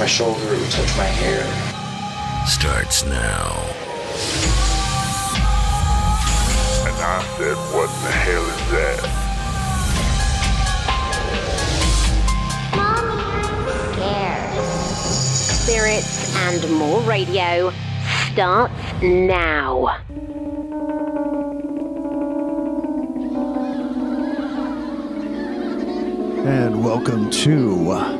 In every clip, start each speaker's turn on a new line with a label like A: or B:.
A: my shoulder, it would touch my hair.
B: Starts now.
C: And I said, what the hell is that?
D: Spirits and More Radio starts now.
E: And welcome to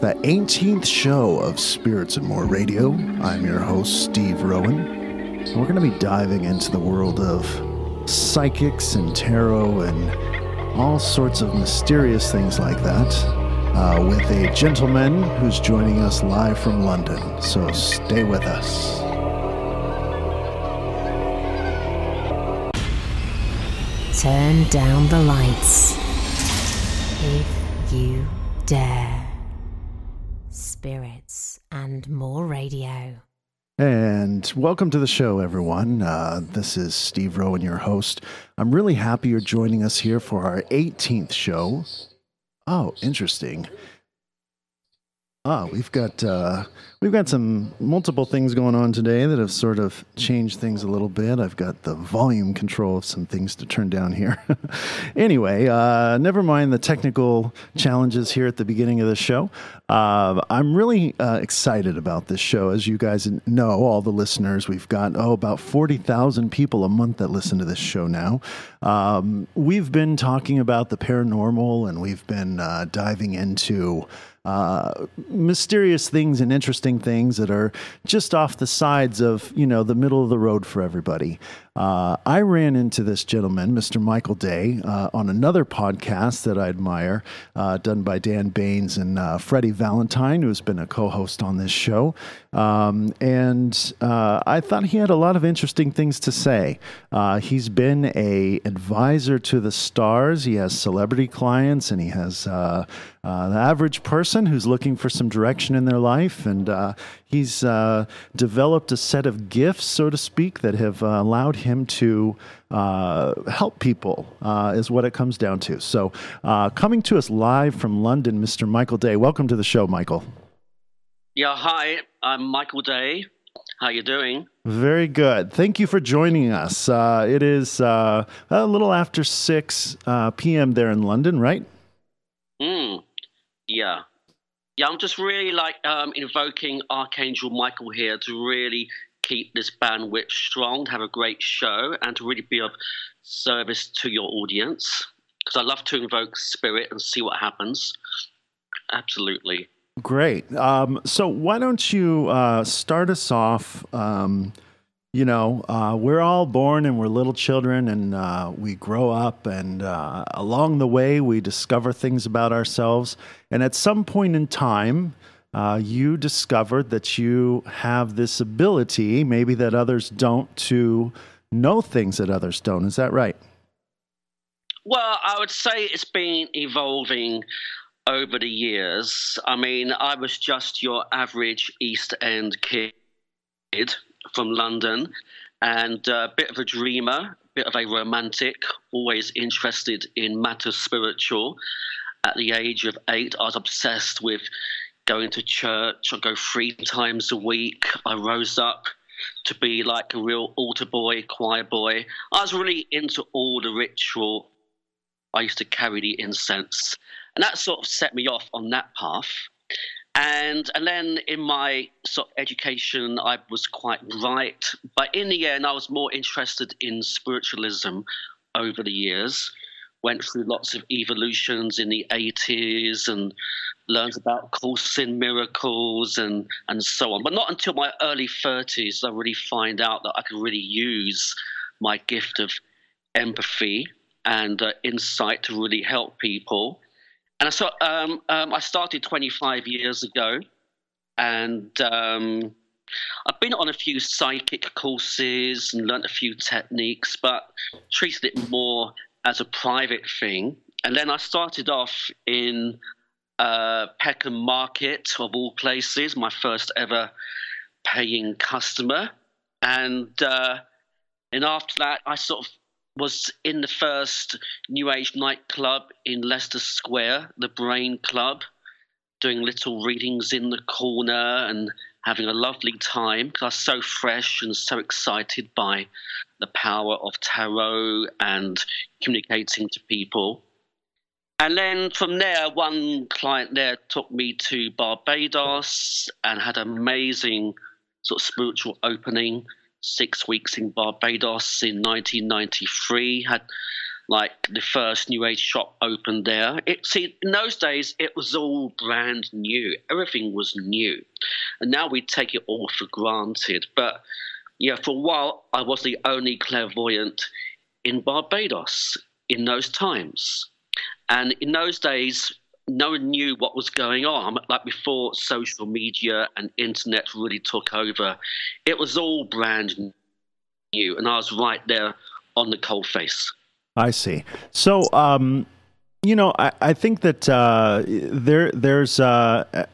E: the 18th show of Spirits and More Radio. I'm your host, Steve Rowan. We're going to be diving into the world of psychics and tarot and all sorts of mysterious things like that uh, with a gentleman who's joining us live from London. So stay with us.
F: Turn down the lights. If you dare. Spirits and more radio.
E: And welcome to the show, everyone. Uh, this is Steve Rowan, your host. I'm really happy you're joining us here for our 18th show. Oh, interesting. Ah, we've got uh, we've got some multiple things going on today that have sort of changed things a little bit. I've got the volume control of some things to turn down here. anyway, uh, never mind the technical challenges here at the beginning of the show. Uh, I'm really uh, excited about this show. As you guys know, all the listeners, we've got oh about forty thousand people a month that listen to this show now. Um, we've been talking about the paranormal, and we've been uh, diving into uh, mysterious things and interesting things that are just off the sides of you know the middle of the road for everybody. Uh, I ran into this gentleman, Mr. Michael Day, uh, on another podcast that I admire, uh, done by Dan Baines and uh, Freddie Valentine, who's been a co-host on this show. Um, and uh, I thought he had a lot of interesting things to say. Uh, he's been a advisor to the stars. He has celebrity clients, and he has the average person who's looking for some direction in their life. And he's developed a set of gifts, so to speak, that have allowed him him to uh, help people, uh, is what it comes down to. So, uh, coming to us live from London, Mr. Michael Day. Welcome to the show, Michael.
G: Yeah, hi. I'm Michael Day. How you doing?
E: Very good. Thank you for joining us. Uh, it is uh, a little after six uh, p.m. there in London, right?
G: Hmm. Yeah. Yeah, I'm just really like um, invoking Archangel Michael here to really keep this bandwidth strong, to have a great show, and to really be of service to your audience. Because I love to invoke spirit and see what happens. Absolutely.
E: Great. Um, so why don't you uh, start us off? Um, you know, uh, we're all born and we're little children, and uh, we grow up, and uh, along the way, we discover things about ourselves. And at some point in time, uh, you discovered that you have this ability, maybe that others don't, to know things that others don't. Is that right?
G: Well, I would say it's been evolving over the years. I mean, I was just your average East End kid from London and a bit of a dreamer, a bit of a romantic, always interested in matters spiritual. At the age of eight, I was obsessed with going to church. I go three times a week. I rose up to be like a real altar boy, choir boy. I was really into all the ritual. I used to carry the incense, and that sort of set me off on that path. And and then in my sort of education, I was quite bright, but in the end, I was more interested in spiritualism over the years. Went through lots of evolutions in the 80s and learned about Course in Miracles and, and so on. But not until my early 30s I really find out that I could really use my gift of empathy and uh, insight to really help people. And so um, um, I started 25 years ago, and um, I've been on a few psychic courses and learned a few techniques, but treated it more as a private thing. And then I started off in uh, Peckham Market, of all places, my first ever paying customer. And, uh, and after that, I sort of was in the first New Age nightclub in Leicester Square, the Brain Club. doing little readings in the corner and having a lovely time because I was so fresh and so excited by the power of tarot and communicating to people. And then from there, one client there took me to Barbados and had an amazing sort of spiritual opening. Six weeks in Barbados in 1993. Had like the first New Age shop opened there. It see in those days it was all brand new. Everything was new, and now we take it all for granted. But yeah, for a while I was the only clairvoyant in Barbados in those times, and in those days no one knew what was going on. Like before social media and internet really took over, it was all brand new, and I was right there on the cold face.
E: I see. So, um, you know, I, I think that uh, there there's uh,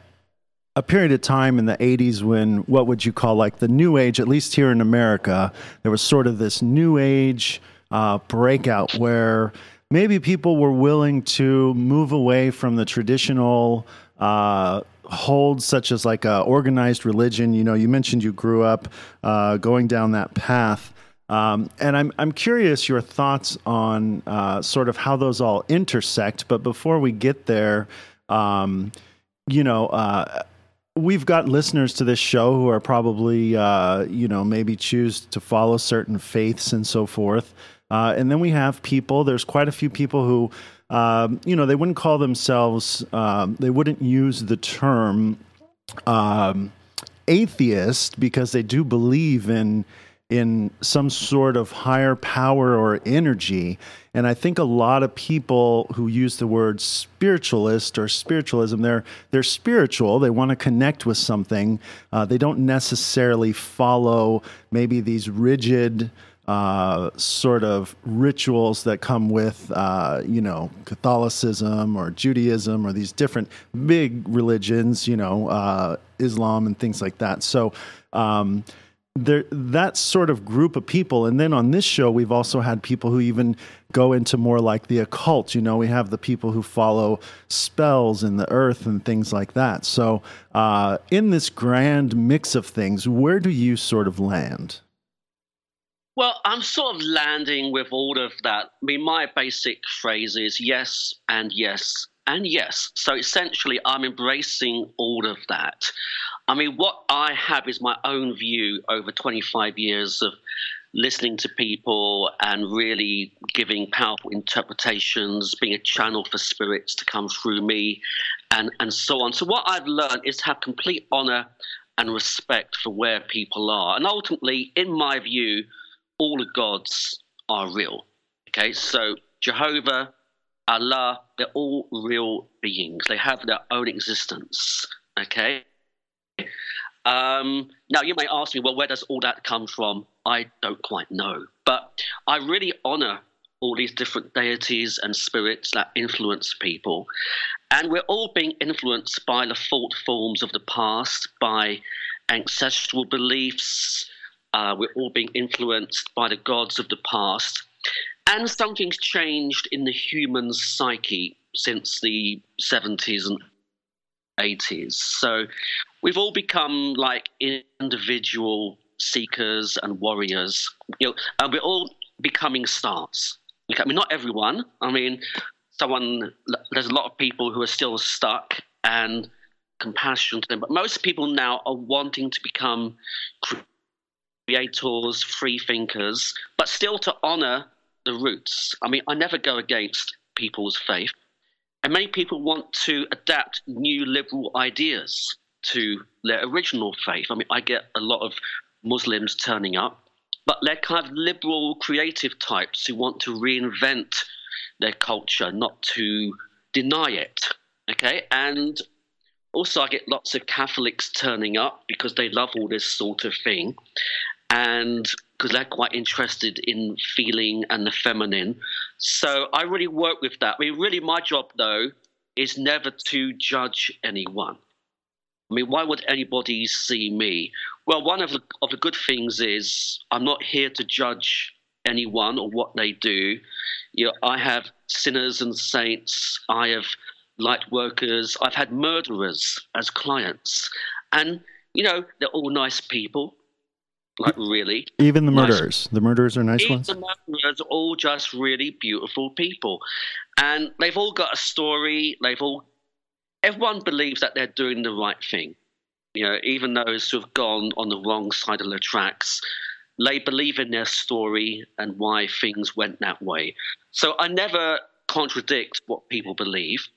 E: a period of time in the 80s when what would you call like the new age, at least here in America, there was sort of this new age uh, breakout where maybe people were willing to move away from the traditional uh, holds such as like a organized religion. You know, you mentioned you grew up uh, going down that path. Um, and I'm I'm curious your thoughts on uh, sort of how those all intersect. But before we get there, um, you know, uh, we've got listeners to this show who are probably uh, you know maybe choose to follow certain faiths and so forth. Uh, and then we have people. There's quite a few people who. Um, you know, they wouldn't call themselves, um, they wouldn't use the term um, atheist because they do believe in in some sort of higher power or energy. And I think a lot of people who use the word spiritualist or spiritualism, they're they're spiritual. They want to connect with something. Uh, they don't necessarily follow maybe these rigid. Uh, sort of rituals that come with, uh, you know, Catholicism or Judaism or these different big religions, you know, uh, Islam and things like that. So, um, there that sort of group of people and then on this show we've also had people who even go into more like the occult you know we have the people who follow spells in the earth and things like that so uh, in this grand mix of things where do you sort of land
G: well, I'm sort of landing with all of that. I mean, my basic phrase is yes and yes and yes. So essentially, I'm embracing all of that. I mean, what I have is my own view over 25 years of listening to people and really giving powerful interpretations, being a channel for spirits to come through me, and, and so on. So, what I've learned is to have complete honor and respect for where people are. And ultimately, in my view, all the gods are real. Okay, so Jehovah, Allah, they're all real beings, they have their own existence. Okay. Um, now, you may ask me, well, where does all that come from? I don't quite know. But I really honor all these different deities and spirits that influence people. And we're all being influenced by the thought forms of the past, by ancestral beliefs. Uh, we're all being influenced by the gods of the past. And something's changed in the human psyche since the 70s and 80s. So we've all become like individual seekers and warriors. You know, and we're all becoming stars. I mean, not everyone. I mean, someone. There's a lot of people who are still stuck and compassion to them, but most people now are wanting to become creators, free thinkers, but still to honor the roots. I mean, I never go against people's faith. And many people want to adapt new liberal ideas to their original faith. I mean, I get a lot of Muslims turning up, but they're kind of liberal, creative types who want to reinvent their culture, not to deny it. Okay, and also I get lots of Catholics turning up because they love all this sort of thing, and because they're quite interested in feeling and the feminine. So I really work with that. I mean, really, my job though is never to judge anyone. I mean, why would anybody see me? Well, one of the of the good things is I'm not here to judge anyone or what they do. You know, I have sinners and saints. I have light workers. I've had murderers as clients, and you know they're all nice people. Like really,
E: Even the
G: Nice.
E: murderers. The murderers are nice
G: even
E: ones.
G: the murderers are all just really beautiful people, and they've all got a story. They've all, everyone believes that they're doing the right thing. You know, even those who have gone on the wrong side of the tracks, they believe in their story and why things went that way. So I never contradict what people believe.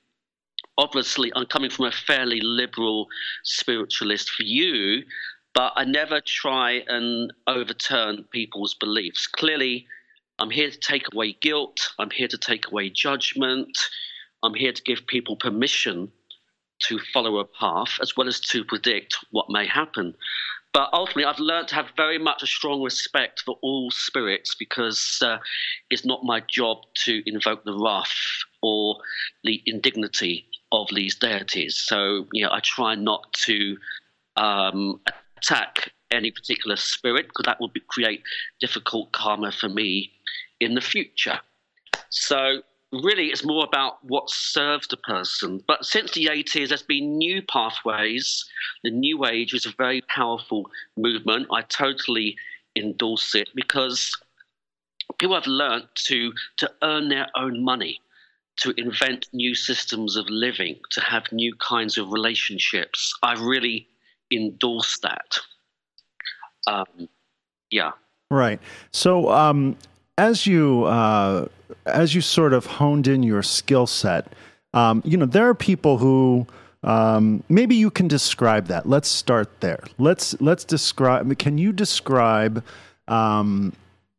G: Obviously, I'm coming from a fairly liberal spiritualist view, but I never try and overturn people's beliefs. Clearly, I'm here to take away guilt, I'm here to take away judgment, I'm here to give people permission to follow a path as well as to predict what may happen. But ultimately, I've learned to have very much a strong respect for all spirits because uh, it's not my job to invoke the wrath or the indignity of these deities. So, you know, I try not to um, attack any particular spirit because that would be, create difficult karma for me in the future. So, really, it's more about what serves the person. But since the 80s, there's been new pathways. The New Age is a very powerful movement. I totally endorse it because people have learned to, to earn their own money, to invent new systems of living, to have new kinds of relationships. I really endorse that. Um, yeah.
E: Right. So, um, as you uh, as you sort of honed in your skill set, um, you know there are people who um, maybe you can describe that. Let's start there. Let's let's describe. Can you describe um,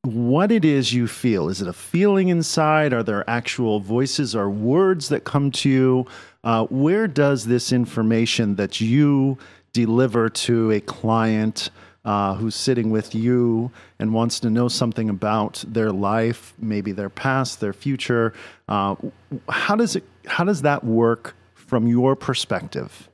E: what it is you feel? Is it a feeling inside? Are there actual voices or words that come to you? Uh, where does this information that you deliver to a client? uh, who's sitting with you and wants to know something about their life, maybe their past, their future. Uh, how does it? How does that work from your perspective?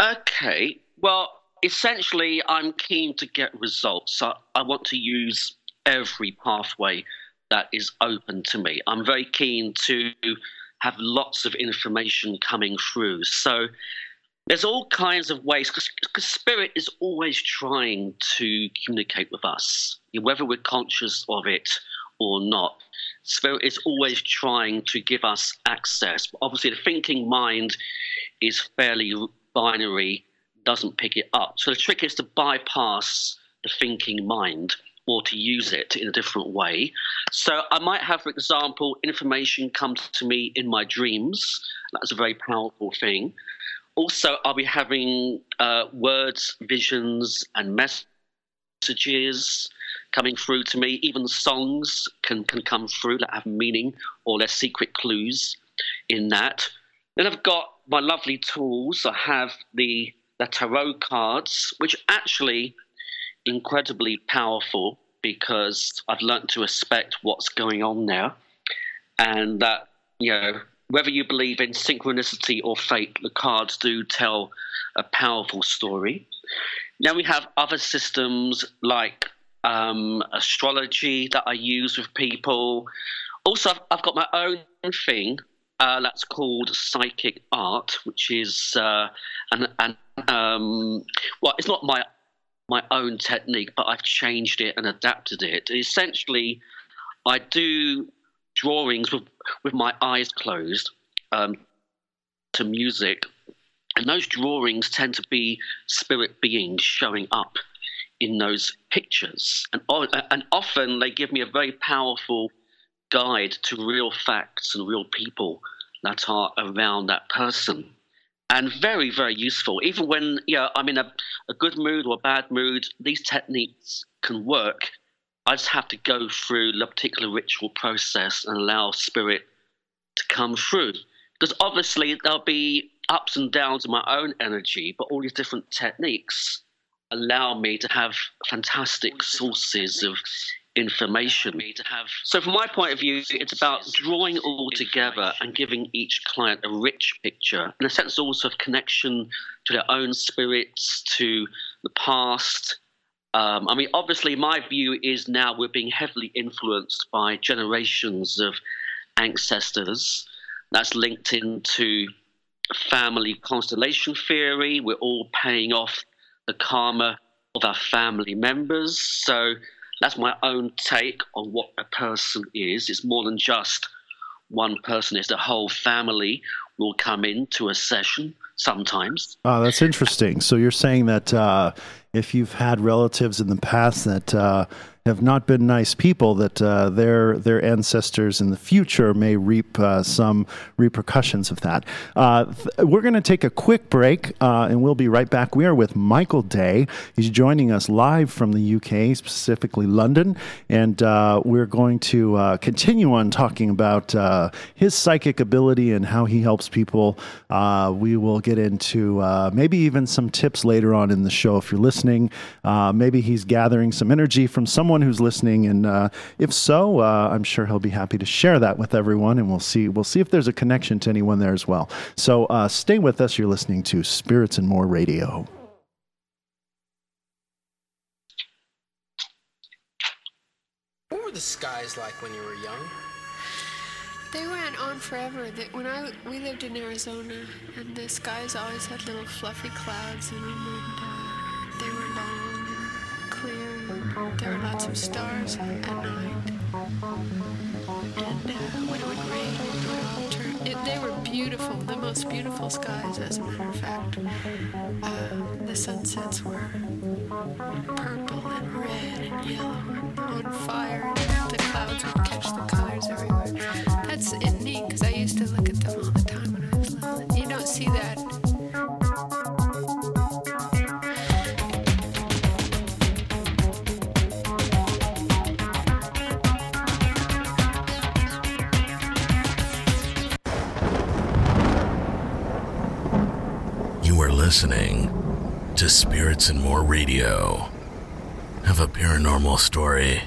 G: Okay. Well, essentially, I'm keen to get results. So I want to use every pathway that is open to me. I'm very keen to have lots of information coming through. So there's all kinds of ways because spirit is always trying to communicate with us, whether we're conscious of it or not. Spirit is always trying to give us access. But Obviously, the thinking mind is fairly binary, doesn't pick it up. So the trick is to bypass the thinking mind or to use it in a different way. So I might have, for example, information come to me in my dreams. That's a very powerful thing also, I'll be having uh, words, visions, and messages coming through to me. Even songs can, can come through that have meaning or there's secret clues in that. Then I've got my lovely tools. I have the, the tarot cards, which are actually incredibly powerful because I've learned to respect what's going on there, and that you know whether you believe in synchronicity or fate, the cards do tell a powerful story. Now we have other systems like um, astrology that I use with people. Also, I've, I've got my own thing uh, that's called psychic art, which is uh, an, an um, well, it's not my my own technique, but I've changed it and adapted it. Essentially, I do drawings with, with my eyes closed um, to music. And those drawings tend to be spirit beings showing up in those pictures. And, and often they give me a very powerful guide to real facts and real people that are around that person. And very, very useful. Even when you know, I'm in a, a good mood or a bad mood, these techniques can work I just have to go through the particular ritual process and allow spirit to come through. Because obviously there'll be ups and downs in my own energy, but all these different techniques allow me to have fantastic sources of information. So, from my point of view, it's about drawing all together and giving each client a rich picture, in a sense, also of connection to their own spirits, to the past, um, I mean, obviously, my view is now we're being heavily influenced by generations of ancestors That's linked into family constellation theory. We're all paying off the karma of our family members. So that's my own take on what a person is. It's more than just one person, it's the whole family will come into a session sometimes.
E: Oh, that's interesting. So you're saying that uh, if you've had relatives in the past that uh, have not been nice people, that uh, their their ancestors in the future may reap uh, some repercussions of that. Uh, th- we're going to take a quick break, uh, and we'll be right back. We are with Michael Day. He's joining us live from the UK, specifically London, and uh, we're going to uh, continue on talking about his psychic ability and how he helps people. we will get into maybe even some tips later on in the show if you're listening. maybe he's gathering some energy from someone someone who's listening, and uh, if so, uh, I'm sure he'll be happy to share that with everyone, and we'll see we'll see if there's a connection to anyone there as well. So uh, stay with us. You're listening to Spirits and More Radio.
H: What were the skies like when you were young?
I: They went on forever. When I we lived in Arizona, and the skies always had little fluffy clouds in them, and There were lots of stars at night. And uh, when it would rain, it would all turn. It, they were beautiful, the most beautiful skies, as a matter of fact. Uh, the sunsets were purple and red and yellow and on fire. And the clouds would catch the colors everywhere. That's neat because I used to look at them all the time when I was little. You don't see that
B: listening to Spirits and More Radio. Have a paranormal story?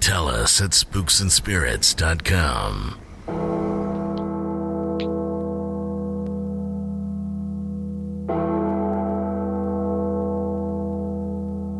B: Tell us at spooksandspirits.com.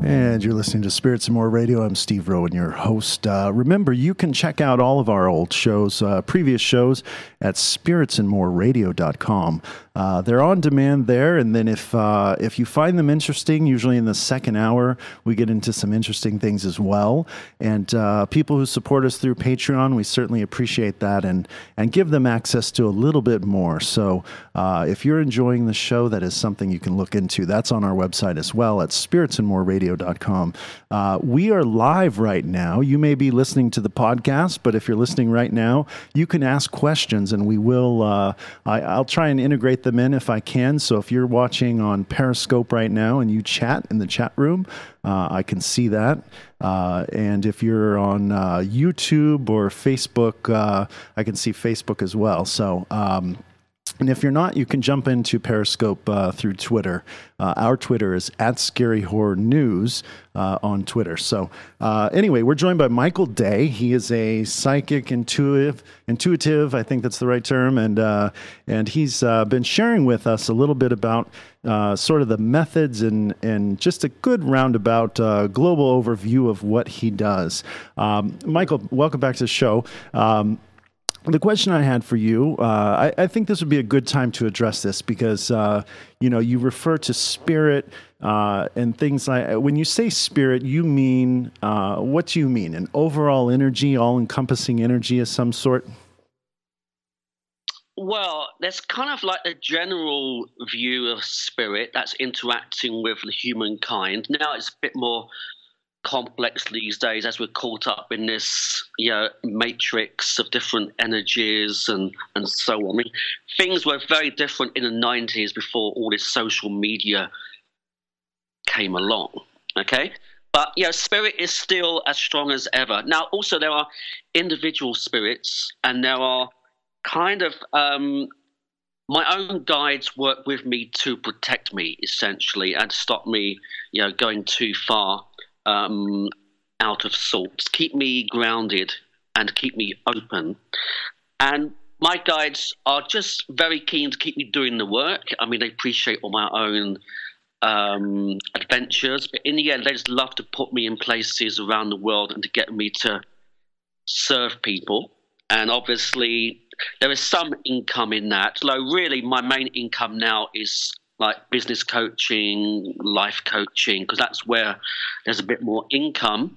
E: And you're listening to Spirits and More Radio. I'm Steve Rowan, your host. Uh, remember, you can check out all of our old shows, uh, previous shows, at spiritsandmoreradio.com. Uh, they're on demand there, and then if uh, if you find them interesting, usually in the second hour, we get into some interesting things as well. And uh, people who support us through Patreon, we certainly appreciate that, and and give them access to a little bit more. So uh, if you're enjoying the show, that is something you can look into. That's on our website as well at spiritsandmoreradio.com. Uh, we are live right now. You may be listening to the podcast, but if you're listening right now, you can ask questions, and we will. Uh, I, I'll try and integrate them in if I can. So if you're watching on Periscope right now and you chat in the chat room, uh, I can see that. Uh, and if you're on uh, YouTube or Facebook, uh, I can see Facebook as well. So, um, and if you're not, you can jump into Periscope uh, through Twitter. Uh, our Twitter is at Scary Horror News uh, on Twitter. So uh, anyway, we're joined by Michael Day. He is a psychic, intuitive, intuitive. I think that's the right term, and uh, and he's uh, been sharing with us a little bit about. sort of the methods and, and just a good roundabout global overview of what he does. Um, Michael, welcome back to the show. Um, the question I had for you, uh, I, I, think this would be a good time to address this because uh, you know you refer to spirit uh, and things like. When you say spirit, you mean uh, what do you mean? An overall energy, all-encompassing energy of some sort.
G: Well, there's kind of like a general view of spirit that's interacting with humankind. Now it's a bit more complex these days as we're caught up in this you know matrix of different energies and and so on. I mean, things were very different in the 90s before all this social media came along. Okay. But yeah, spirit is still as strong as ever. Now, also there are individual spirits, and there are kind of um, my own guides work with me to protect me essentially and stop me, you know, going too far um, out of sorts, keep me grounded and keep me open. And my guides are just very keen to keep me doing the work. I mean, they appreciate all my own um, adventures, but in the end, they just love to put me in places around the world and to get me to serve people. And obviously, there is some income in that. Though really, my main income now is like business coaching, life coaching, because that's where there's a bit more income.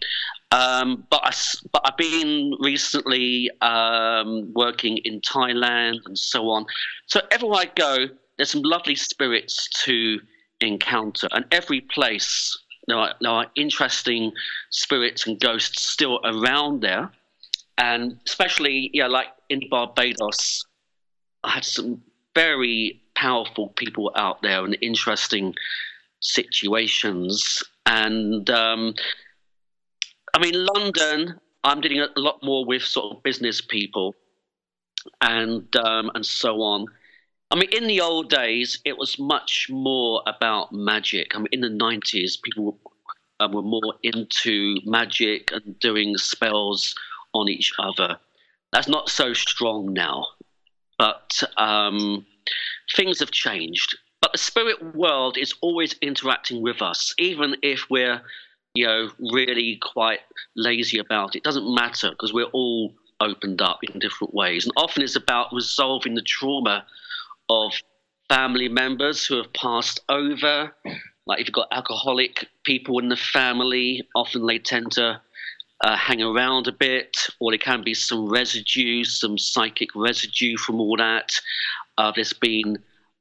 G: Um, but I, but I've been recently um, working in Thailand and so on. So everywhere I go, there's some lovely spirits to encounter, and every place there are, there are interesting spirits and ghosts still around there, and especially yeah, like in Barbados, I had some very powerful people out there and interesting situations. And um, I mean, London, I'm dealing a lot more with sort of business people and um, and so on. I mean, in the old days, it was much more about magic. I mean, in the 90s, people um, were more into magic and doing spells on each other. That's not so strong now, but um, things have changed. But the spirit world is always interacting with us, even if we're, you know, really quite lazy about it. It doesn't matter because we're all opened up in different ways, and often it's about resolving the trauma of family members who have passed over. Like if you've got alcoholic people in the family, often they tend to uh, hang around a bit, or there can be some residue, some psychic residue from all that. Uh, there's been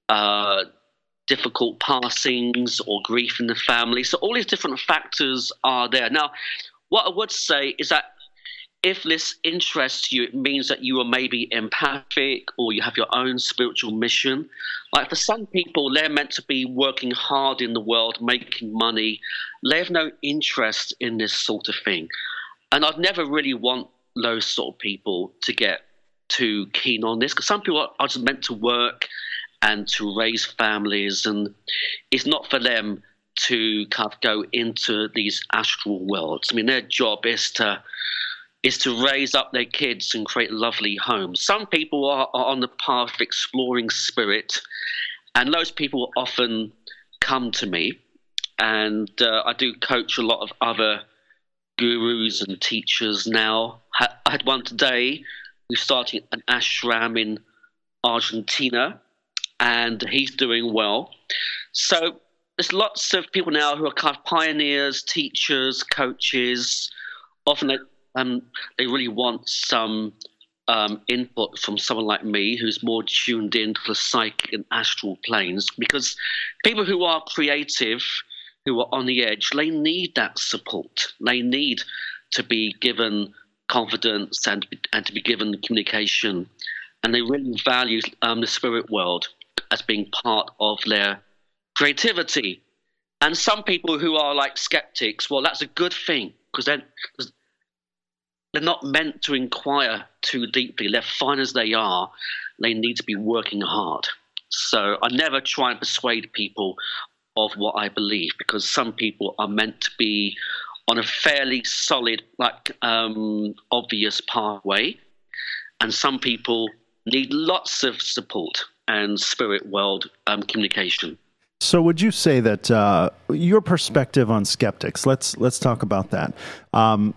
G: uh, difficult passings or grief in the family. So all these different factors are there. Now, what I would say is that if this interests you, it means that you are maybe empathic or you have your own spiritual mission. Like for some people, they're meant to be working hard in the world, making money. They have no interest in this sort of thing. And I'd never really want those sort of people to get too keen on this because some people are just meant to work and to raise families, and it's not for them to kind of go into these astral worlds. I mean, their job is to is to raise up their kids and create lovely homes. Some people are, are on the path of exploring spirit, and those people often come to me, and uh, I do coach a lot of other gurus and teachers now. I had one today who's starting an ashram in Argentina, and he's doing well. So there's lots of people now who are kind of pioneers, teachers, coaches. Often they, um, they really want some um, input from someone like me who's more tuned into the psychic and astral planes because people who are creative, who are on the edge, they need that support. They need to be given confidence and, and to be given communication. And they really value um, the spirit world as being part of their creativity. And some people who are like skeptics, well, that's a good thing because they're, they're not meant to inquire too deeply. They're fine as they are. They need to be working hard. So I never try and persuade people of what I believe because some people are meant to be on a fairly solid, like um, obvious pathway, and some people need lots of support and spirit world um, communication.
E: So, would you say that uh, your perspective on skeptics? Let's let's talk about that. Um,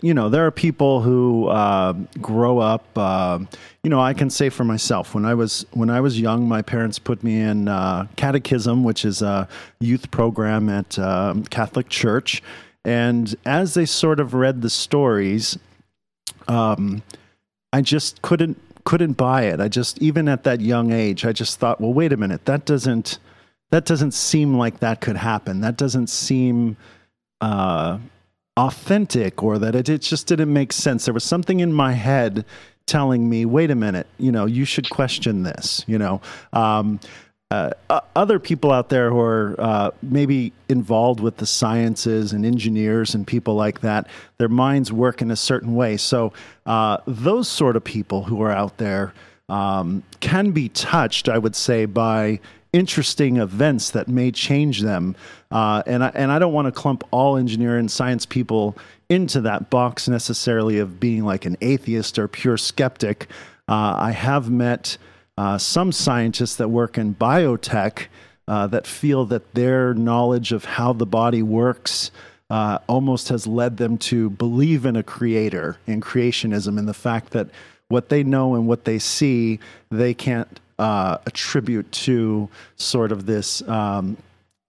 E: you know, there are people who uh, grow up. Uh, you know, I can say for myself when I was when I was young, my parents put me in uh, catechism, which is a youth program at um, Catholic Church, and as they sort of read the stories, um, I just couldn't couldn't buy it. I just even at that young age, I just thought, well, wait a minute, that doesn't that doesn't seem like that could happen. That doesn't seem uh, authentic, or that it, it just didn't make sense. There was something in my head telling me, wait a minute, you know, you should question this. You know. Um, uh, other people out there who are uh, maybe involved with the sciences and engineers and people like that, their minds work in a certain way. So, uh, those sort of people who are out there um, can be touched, I would say, by interesting events that may change them. Uh, and, I, and I don't want to clump all engineer and science people into that box necessarily of being like an atheist or pure skeptic. Uh, I have met uh, some scientists that work in biotech uh, that feel that their knowledge of how the body works uh, almost has led them to believe in a creator, in creationism, and the fact that what they know and what they see, they can't uh, attribute to sort of this um,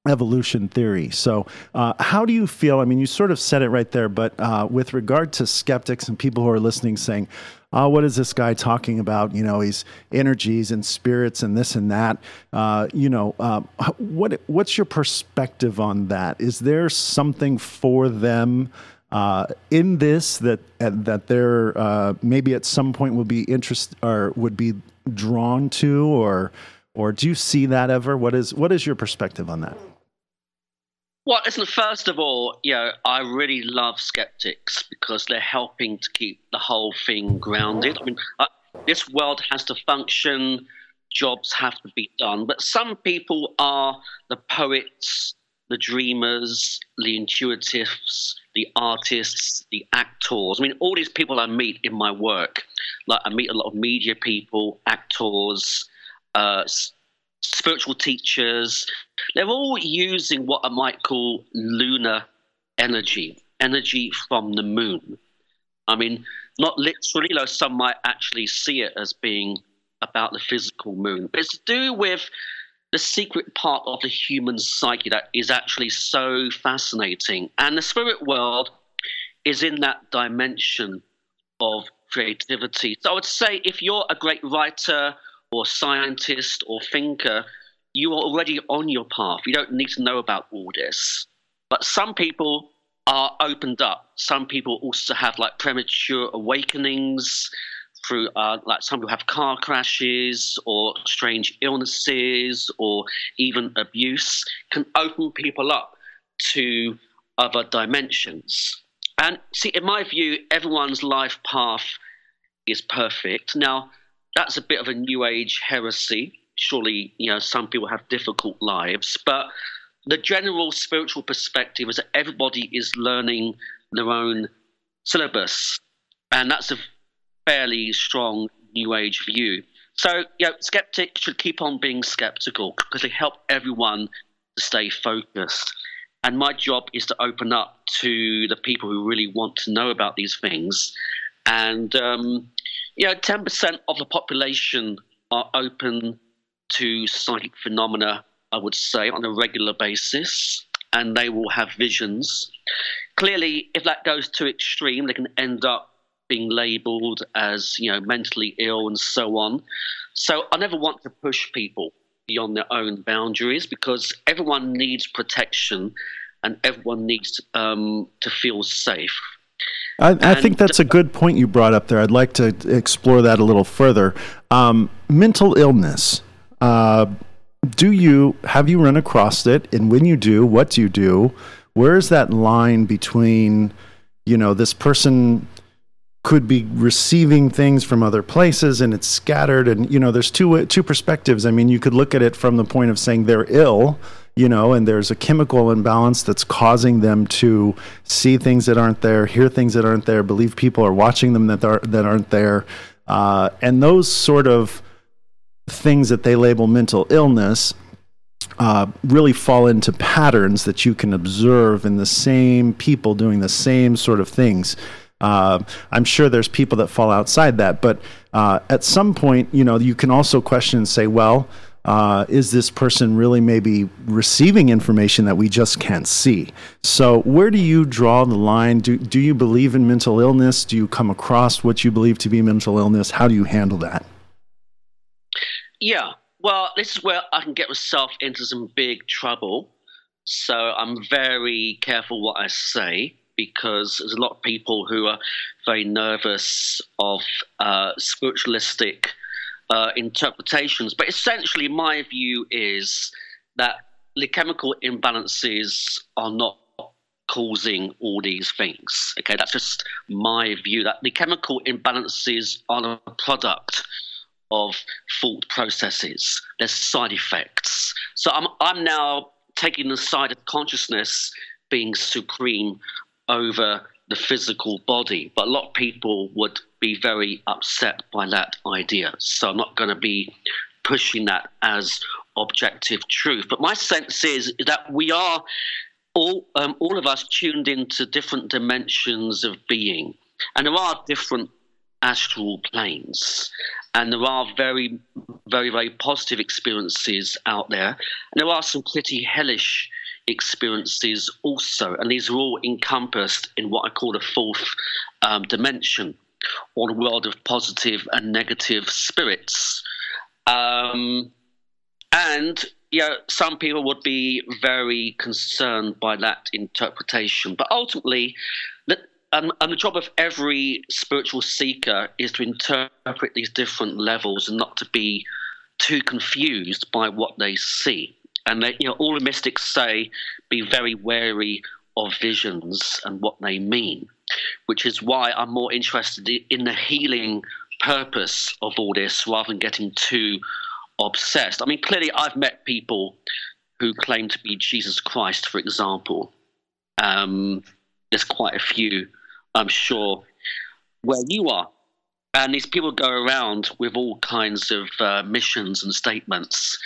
E: evolution theory. So, uh, how do you feel? I mean, you sort of said it right there, but uh, with regard to skeptics and people who are listening saying, oh, what is this guy talking about? You know, he's energies and spirits and this and that. Uh, you know, uh, what what's your perspective on that? Is there something for them? Uh, in this, that that they're uh, maybe at some point will be interest or would be drawn to, or or do you see that ever? What is what is your perspective on that?
G: Well, listen, first of all, you know, I really love skeptics because they're helping to keep the whole thing grounded. I mean, uh, this world has to function, jobs have to be done, but some people are the poets, the dreamers, the intuitives, the artists, the actors. I mean, all these people I meet in my work, like I meet a lot of media people, actors, uh, spiritual teachers, they're all using what I might call lunar energy, energy from the moon. I mean, not literally, though some might actually see it as being about the physical moon, but it's to do with the secret part of the human psyche that is actually so fascinating. And the spirit world is in that dimension of creativity. So I would say if you're a great writer or scientist or thinker, you are already on your path. You don't need to know about all this. But some people are opened up. Some people also have like premature awakenings through, uh, like some people have car crashes or strange illnesses or even abuse, can open people up to other dimensions. And see, in my view, everyone's life path is perfect. Now, that's a bit of a new age heresy. Surely, you know, some people have difficult lives, but the general spiritual perspective is that everybody is learning their own syllabus, and that's a fairly strong new age view. So, you know, skeptics should keep on being skeptical because they help everyone to stay focused. And my job is to open up to the people who really want to know about these things. And um, you know, 10% of the population are open to psychic phenomena, I would say, on a regular basis, and they will have visions. Clearly, if that goes too extreme, they can end up being labeled as, you know, mentally ill and so on. So I never want to push people beyond their own boundaries because everyone needs protection and everyone needs um, to feel safe.
E: I, I think that's a good point you brought up there. I'd like to explore that a little further. Um, mental illness. Uh, do you have you run across it? And when you do, what do you do? Where is that line between, you know, this person could be receiving things from other places and it's scattered and you know there's two two perspectives i mean you could look at it from the point of saying they're ill you know, and there's a chemical imbalance that's causing them to see things that aren't there, hear things that aren't there, believe people are watching them that are that aren't there, uh, and those sort of things that they label mental illness uh, really fall into patterns that you can observe in the same people doing the same sort of things. Uh, I'm sure there's people that fall outside that, but uh, at some point, you know, you can also question and say, well, uh, is this person really maybe receiving information that we just can't see? So, where do you draw the line? Do, do you believe in mental illness? Do you come across what you believe to be mental illness? How do you handle that?
G: Yeah, well, this is where I can get myself into some big trouble. So, I'm very careful what I say because there's a lot of people who are very nervous of uh, spiritualistic uh, interpretations. But essentially, my view is that the chemical imbalances are not causing all these things. Okay, that's just my view. That the chemical imbalances are a product of fault processes. There's side effects. So I'm I'm now taking the side of consciousness being supreme over the physical body. But a lot of people would be very upset by that idea. So I'm not going to be pushing that as objective truth. But my sense is that we are all, um, all of us tuned into different dimensions of being. And there are different astral planes. And there are very, very, very positive experiences out there. And there are some pretty hellish experiences also. And these are all encompassed in what I call the fourth um, dimension, or the world of positive and negative spirits. Um, and know, some people would be very concerned by that interpretation. But ultimately, the, um, and the job of every spiritual seeker is to interpret these different levels and not to be too confused by what they see. And they, you know, all the mystics say, be very wary of visions and what they mean, which is why I'm more interested in the healing purpose of all this rather than getting too obsessed. I mean, clearly, I've met people who claim to be Jesus Christ, for example. Um, there's quite a few, I'm sure, where you are. And these people go around with all kinds of uh, missions and statements.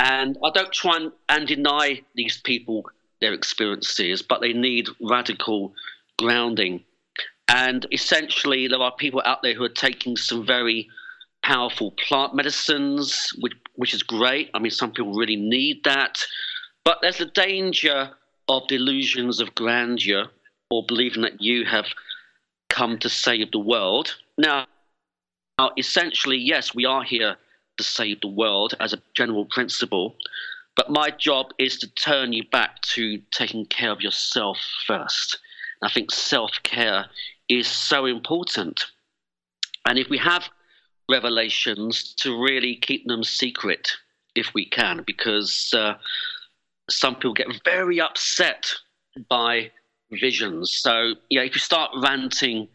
G: And I don't try and, and deny these people their experiences, but they need radical grounding. And essentially, there are people out there who are taking some very powerful plant medicines, which, which is great. I mean, some people really need that. But there's a danger of delusions of grandeur or believing that you have come to save the world. Now, now, essentially, yes, we are here to save the world as a general principle, but my job is to turn you back to taking care of yourself first. I think self care is so important. And if we have revelations to really keep them secret if we can, because uh, some people get very upset by visions. So, yeah, if you start ranting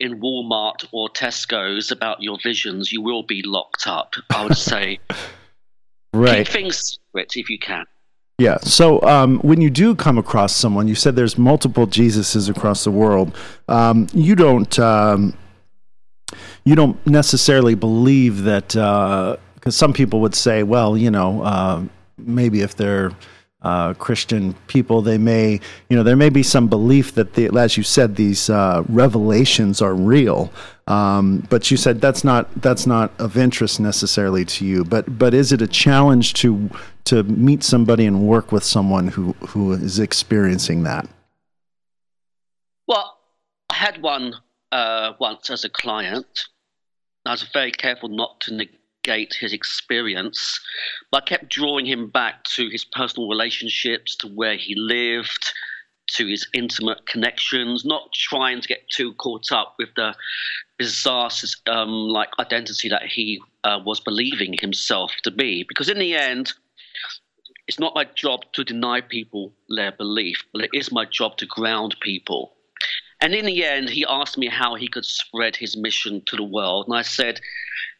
G: in Walmart or Tesco's about your visions, you will be locked up. I would say,
E: right.
G: keep things secret if you can.
E: Yeah. So um, when you do come across someone, you said there's multiple Jesuses across the world. Um, you don't. Um, you don't necessarily believe that because uh, some people would say, well, you know, uh, maybe if they're uh, Christian people, they may, you know, there may be some belief that, the, as you said, these uh, revelations are real. Um, but you said that's not that's not of interest necessarily to you. But but is it a challenge to to meet somebody and work with someone who who is experiencing that?
G: Well, I had one uh, once as a client. I was very careful not to negate his experience, but I kept drawing him back to his personal relationships, to where he lived, to his intimate connections, not trying to get too caught up with the bizarre um, like identity that he uh, was believing himself to be. Because in the end, it's not my job to deny people their belief, but it is my job to ground people and in the end, he asked me how he could spread his mission to the world. And I said,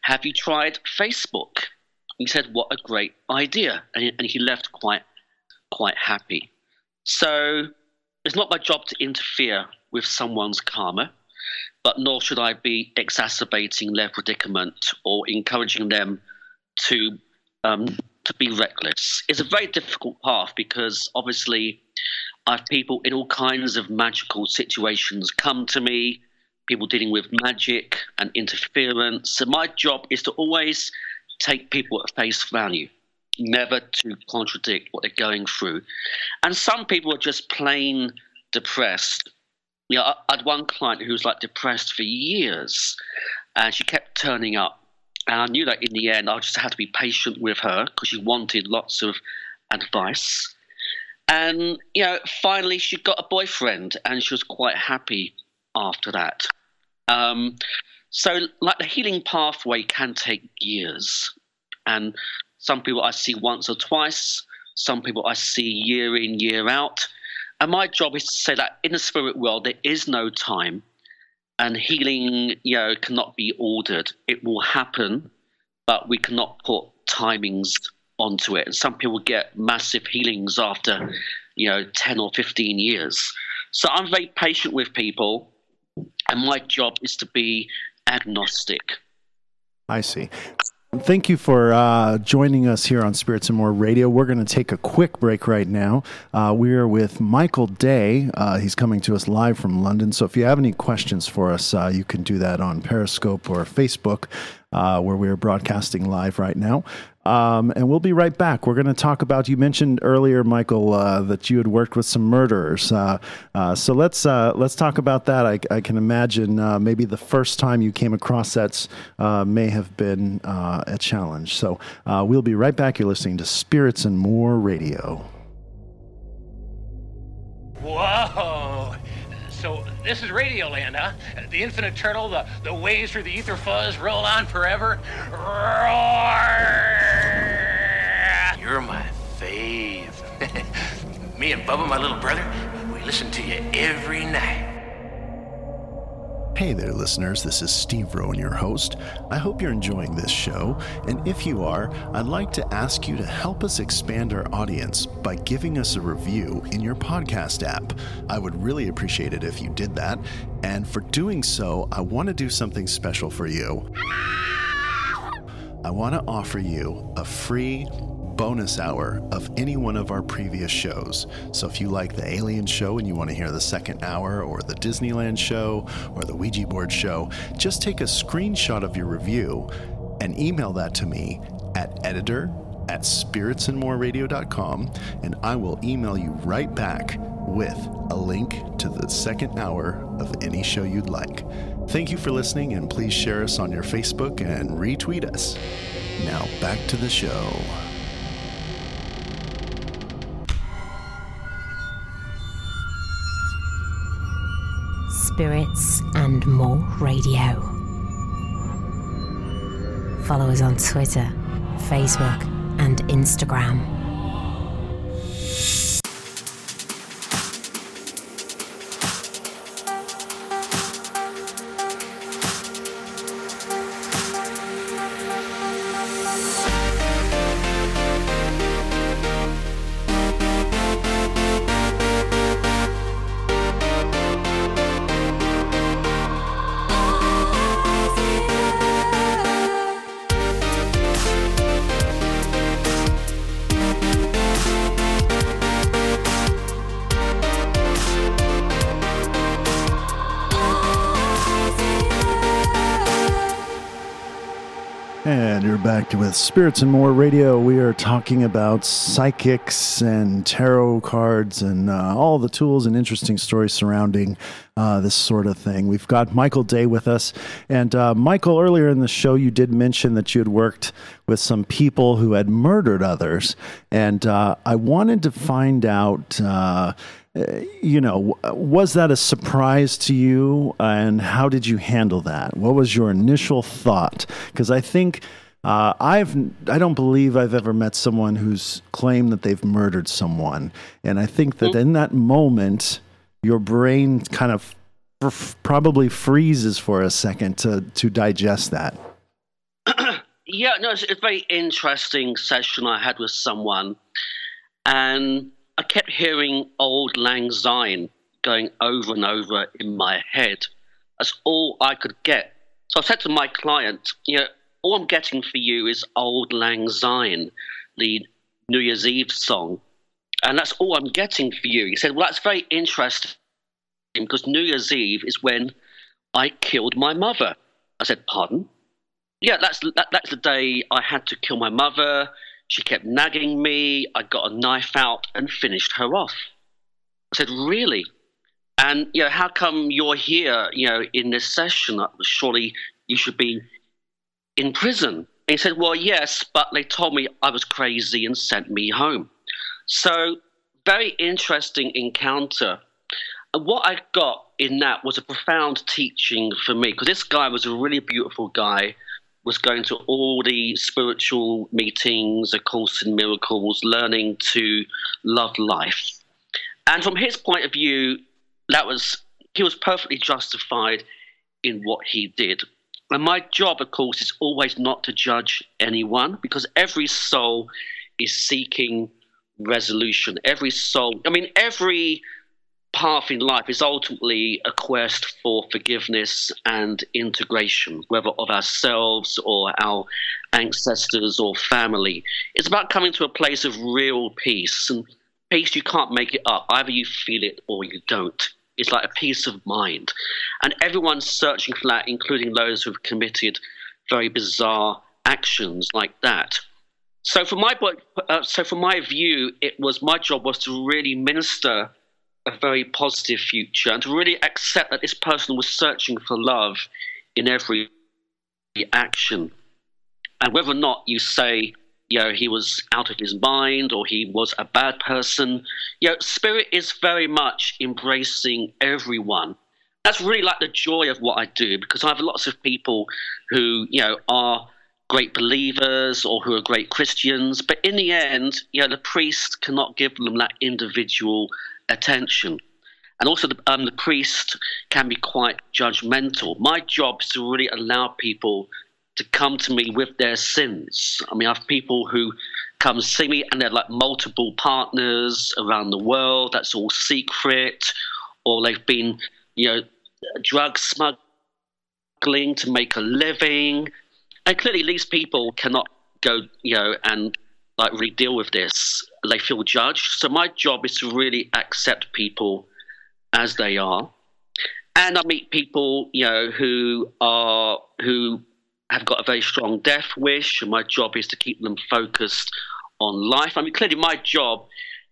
G: Have you tried Facebook? He said, What a great idea. And he left quite, quite happy. So it's not my job to interfere with someone's karma, but nor should I be exacerbating their predicament or encouraging them to, um, to be reckless. It's a very difficult path because obviously I have people in all kinds of magical situations come to me, people dealing with magic and interference. So my job is to always take people at face value, never to contradict what they're going through. And some people are just plain depressed. You know, I had one client who was like depressed for years, and she kept turning up. And I knew that in the end, I just had to be patient with her because she wanted lots of advice. And, you know, finally she got a boyfriend and she was quite happy after that. Um, so, like, the healing pathway can take years. And some people I see once or twice, some people I see year in, year out. And my job is to say that in the spirit world, there is no time and healing, you know, cannot be ordered. It will happen, but we cannot put timings onto it. And some people get massive healings after, you know, 10 or 15 years. So I'm very patient with people, and my job is to be agnostic.
E: I see. Thank you for uh, joining us here on Spirits and More Radio. We're going to take a quick break right now. Uh, we are with Michael Day. Uh, he's coming to us live from London. So if you have any questions for us, uh, you can do that on Periscope or Facebook, uh, where we are broadcasting live right now. Um, and we'll be right back. We're going to talk about. You mentioned earlier, Michael, uh, that you had worked with some murderers. Uh, uh, so let's uh, let's talk about that. I, I can imagine uh, maybe the first time you came across that uh, may have been a challenge. So we'll be right back. You're listening to Spirits and More Radio.
J: Whoa! So this is Radioland, huh? The infinite turtle, the, the waves through the ether fuzz roll on forever. Roar! You're my fave. Me and Bubba, my little brother, we listen to you every night.
E: Hey there, listeners. This is Steve Rowan, your host. I hope you're enjoying this show. And if you are, I'd like to ask you to help us expand our audience by giving us a review in your podcast app. I would really appreciate it if you did that. And for doing so, I want to do something special for you. I want to offer you a free bonus hour of any one of our previous shows. So if you like the Alien show and you want to hear the second hour, or the Disneyland show, or the Ouija board show, just take a screenshot of your review and email that to me at editor at spiritsandmoreradio.com and I will email you right back with a link to the second hour of any show you'd like. Thank you for listening and please share us on your Facebook and retweet us. Now back to the show.
F: Spirits and More Radio. Follow us on Twitter, Facebook, and Instagram. With Spirits and More Radio. We are talking about psychics and tarot cards and uh, all the tools and interesting stories surrounding uh, this sort of thing. We've got Michael Day with us. And uh, Michael, earlier in the show, you did mention that you had worked with some people who had murdered others. And uh, I wanted to find out uh, you know, was that a surprise to you? And how did you handle that? What was your initial thought? Because I think uh, I've I don't believe I've ever met someone who's claimed that they've murdered someone, and I think that mm-hmm. in that moment, your brain kind of f- probably freezes for a second to to digest that.
G: yeah, no, it's, it's a very interesting session I had with someone, and I kept hearing "Auld Lang Syne" going over and over in my head. That's all I could get. So I said to my client, you know, all I'm getting for you is Auld Lang Syne, the New Year's Eve song. And that's all I'm getting for you. He said, Well, that's very interesting because New Year's Eve is when I killed my mother. I said, Pardon? Yeah, that's, that, that's the day I had to kill my mother. She kept nagging me. I got a knife out and finished her off. I said, Really? And you know, how come you're here, you know, in this session? Surely you should be in prison. He said, Well, yes, but they told me I was crazy and sent me home. So, very interesting encounter. And what I got in that was a profound teaching for me because this guy was a really beautiful guy, was going to all the spiritual meetings, A Course in Miracles, learning to love life. And from his point of view, that was he was perfectly justified in what he did. And my job, of course, is always not to judge anyone because every soul is seeking resolution. Every soul, I mean, every path in life is ultimately a quest for forgiveness and integration, whether of ourselves or our ancestors or family. It's about coming to a place of real peace. And peace, you can't make it up. Either you feel it or you don't. It's like a peace of mind. And everyone's searching for that, including those who've committed very bizarre actions like that. So, for my uh, so for my view, it was my job was to really minister a very positive future and to really accept that this person was searching for love in every action. And whether or not you say, you know, he was out of his mind or he was a bad person, you know, spirit is very much embracing everyone. That's really like the joy of what I do because I have lots of people who, you know, are great believers or who are great Christians, but in the end, you know, the priest cannot give them that individual attention. And also, the, um, the priest can be quite judgmental. My job is to really allow people to come to me with their sins. I mean, I have people who come see me and they're like multiple partners around the world. That's all secret, or they've been, you know, drug smuggling to make a living. And clearly, these people cannot go, you know, and like really deal with this. They feel judged. So my job is to really accept people as they are. And I meet people, you know, who are who have got a very strong death wish, and my job is to keep them focused on life. I mean, clearly, my job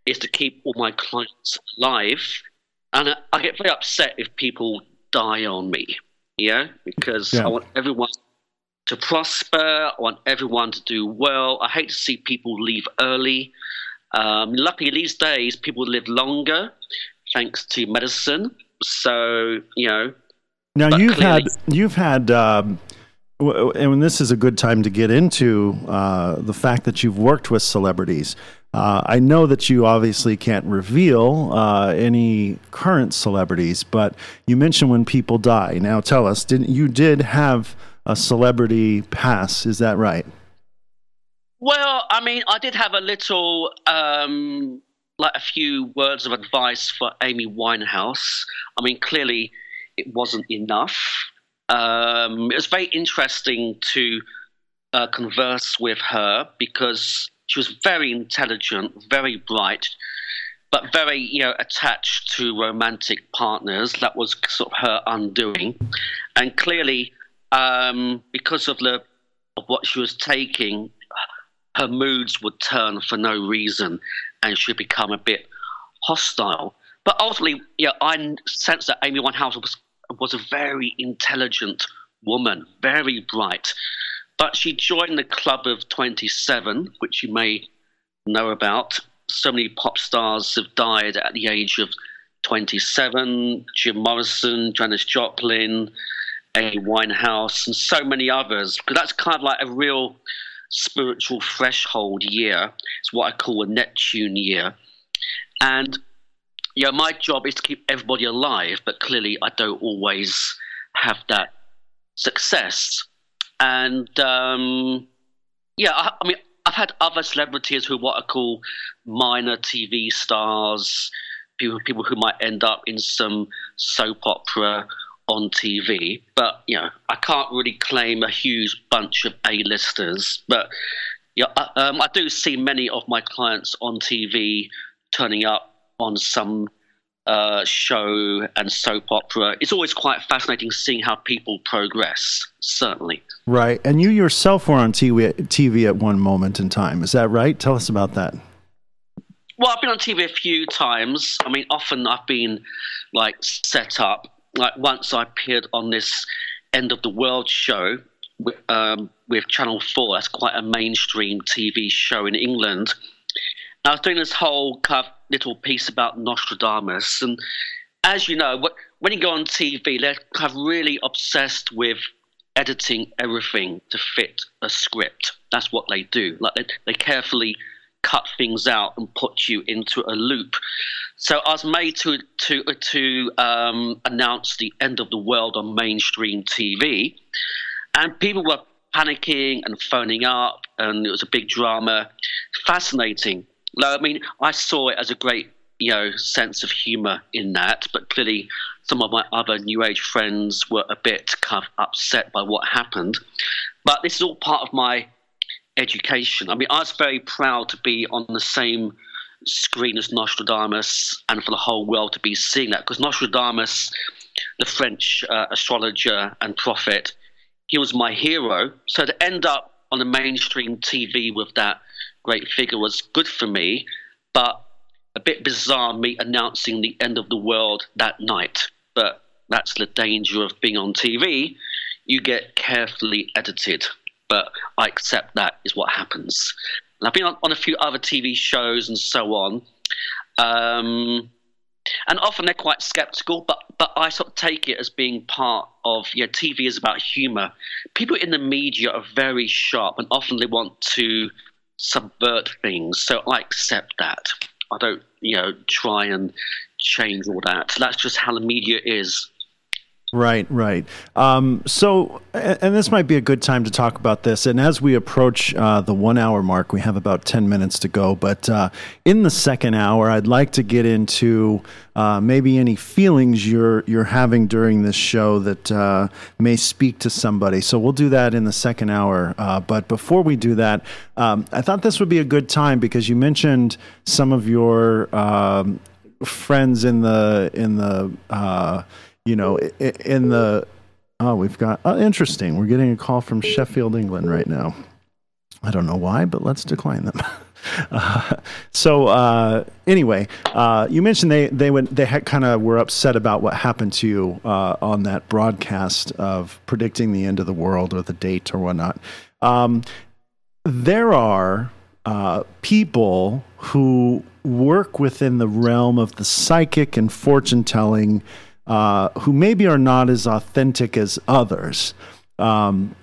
G: is to keep all my clients alive, and I get very upset if people die on me, yeah, because yeah. I want everyone to prosper. I want everyone to do well. I hate to see people leave early. Um, luckily, these days, people live longer thanks to medicine. So, you know.
F: Now you've clearly- had you've had um, and this is a good time to get into uh, the fact that you've worked with celebrities. Uh, I know that you obviously can't reveal uh, any current celebrities, but you mentioned when people die. Now, tell us, didn't you did have a celebrity pass? Is that right?
G: Well, I mean, I did have a little, um, like a few words of advice for Amy Winehouse. I mean, clearly, it wasn't enough. Um, it was very interesting to uh, converse with her because she was very intelligent, very bright, but very you know attached to romantic partners. That was sort of her undoing, and clearly um, because of the of what she was taking, her moods would turn for no reason, and she'd become a bit hostile. But ultimately, yeah, I sense that Amy Winehouse was was a very intelligent woman, very bright. But she joined the club of 27, which you may know about. So many pop stars have died at the age of 27 Jim Morrison, Janis Joplin, A. Winehouse, and so many others. Because that's kind of like a real spiritual threshold year. It's what I call a Neptune year. And yeah, my job is to keep everybody alive, but clearly I don't always have that success. And um, yeah, I, I, mean, I've had other celebrities who what I call minor TV stars, people, people who might end up in some soap opera on TV. But you know, I can't really claim a huge bunch of A-listers. But yeah, I, um, I do see many of my clients on TV turning up on some uh, show and soap opera. It's always quite fascinating seeing how people progress, certainly.
F: Right. And you yourself were on TV, TV at one moment in time. Is that right? Tell us about that.
G: Well, I've been on TV a few times. I mean, often I've been like set up. Like once I appeared on this End of the World show with, um, with Channel 4. That's quite a mainstream TV show in England I was doing this whole kind of little piece about Nostradamus, and as you know, when you go on TV, they're kind of really obsessed with editing everything to fit a script. That's what they do. Like they, they carefully cut things out and put you into a loop. So I was made to to to um, announce the end of the world on mainstream TV, and people were panicking and phoning up, and it was a big drama. Fascinating. I mean, I saw it as a great you know, sense of humor in that. But clearly, some of my other New Age friends were a bit kind of upset by what happened. But this is all part of my education. I mean, I was very proud to be on the same screen as Nostradamus and for the whole world to be seeing that because Nostradamus, the French uh, astrologer and prophet, he was my hero. So to end up on the mainstream TV with that great figure was good for me, but a bit bizarre me announcing the end of the world that night. But that's the danger of being on TV. You get carefully edited, but I accept that is what happens. And I've been on, on a few other TV shows and so on. Um, and often they're quite skeptical, but but I sort of take it as being part of yeah. TV is about humor. People in the media are very sharp, and often they want to subvert things. So I accept that. I don't you know try and change all that. That's just how the media is.
E: Right, right. Um, so, and this might be a good time to talk about this. And as we approach uh, the one hour mark, we have about 10 minutes to go. But uh, in the second hour, I'd like to get into uh, maybe any feelings you're, you're having during this show that uh, may speak to somebody. So we'll do that in the second hour. Uh, but before we do that, um, I thought this would be a good time because you mentioned some of your um, friends in the, in the, uh, you know, in the oh, we've got oh, interesting. We're getting a call from Sheffield, England, right now. I don't know why, but let's decline them. Uh, so uh, anyway, uh, you mentioned they they went they kind of were upset about what happened to you uh, on that broadcast of predicting the end of the world or the date or whatnot. Um, there are uh, people who work within the realm of the psychic and fortune telling uh, who maybe are not as authentic as others. Um,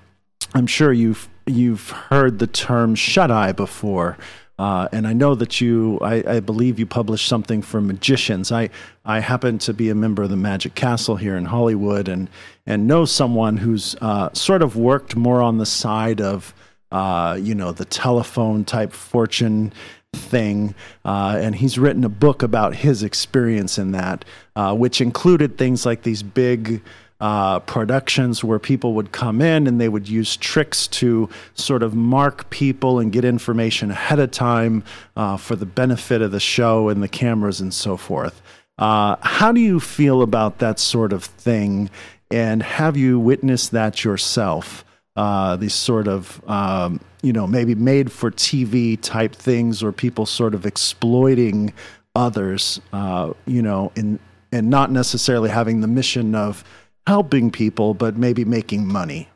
E: I'm sure you've you've heard the term shut eye before. Uh, and I know that you, I, I, believe you published something for magicians. I, I happen to be a member of the Magic Castle here in Hollywood, and and know someone who's uh, sort of worked more on the side of, uh, you know, the telephone type fortune thing. Uh, and he's written a book about his experience in that, uh, which included things like these big. Uh, productions where people would come in and they would use tricks to sort of mark people and get information ahead of time uh, for the benefit of the show and the cameras and so forth. Uh, how do you feel about that sort of thing? And have you witnessed that yourself? Uh, these sort of um, you know maybe made for TV type things or people sort of exploiting others uh, you know in and not necessarily having the mission of helping people but maybe making money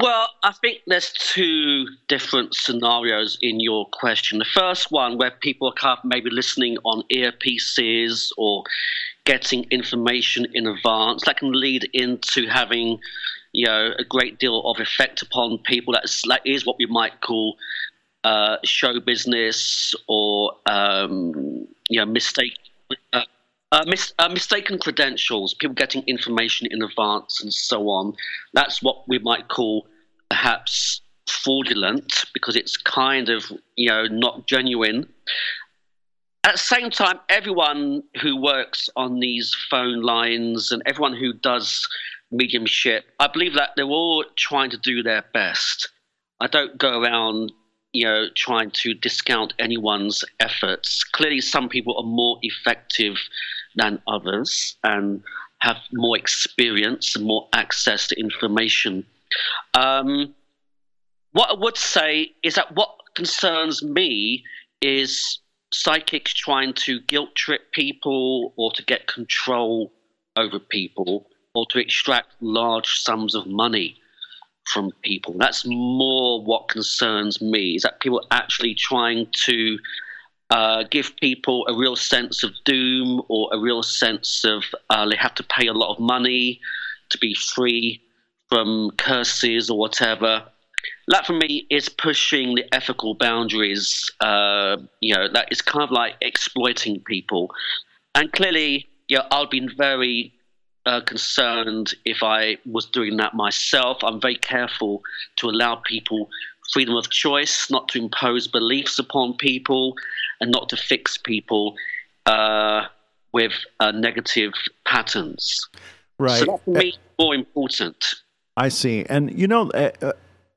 G: well, I think there's two different scenarios in your question. The first one, where people are kind of maybe listening on earpieces or getting information in advance, that can lead into having you know, a great deal of effect upon people. That's that is what we might call uh, show business or um, you know mistake. Uh, uh, mis- uh, mistaken credentials, people getting information in advance and so on. That's what we might call perhaps fraudulent because it's kind of you know not genuine. At the same time, everyone who works on these phone lines and everyone who does mediumship. I believe that they're all trying to do their best. I don't go around, you know, trying to discount anyone's efforts. Clearly, some people are more effective than others and have more experience and more access to information. Um, what I would say is that what concerns me is psychics trying to guilt trip people or to get control over people or to extract large sums of money from people. That's more what concerns me, is that people are actually trying to uh, give people a real sense of doom or a real sense of uh, they have to pay a lot of money to be free from curses or whatever. That for me is pushing the ethical boundaries. Uh, you know, that is kind of like exploiting people. And clearly, you know, I've been very uh, concerned if I was doing that myself. I'm very careful to allow people freedom of choice, not to impose beliefs upon people. and not to fix people uh, with uh, negative patterns.
E: Right.
G: So that for me more important.
E: I see. And you know, uh, uh,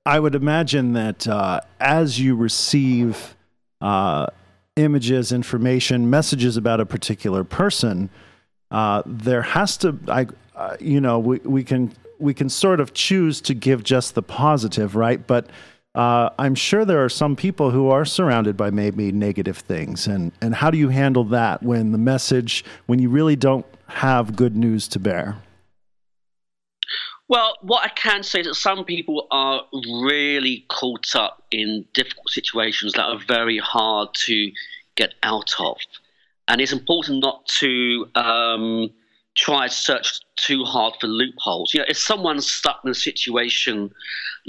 E: I would imagine that uh, as you receive uh, images, information, messages about a particular person, uh, there has to, I, uh, you know, we, we can we can sort of choose to give just the positive, right? But uh, I'm sure there are some people who are surrounded by maybe negative things, and and how do you handle that when the message, when you really don't have good news to bear?
G: Well, what I can say is that some people are really caught up in difficult situations that are very hard to get out of. And it's important not to um, try to search too hard for loopholes. You know, if someone's stuck in a situation,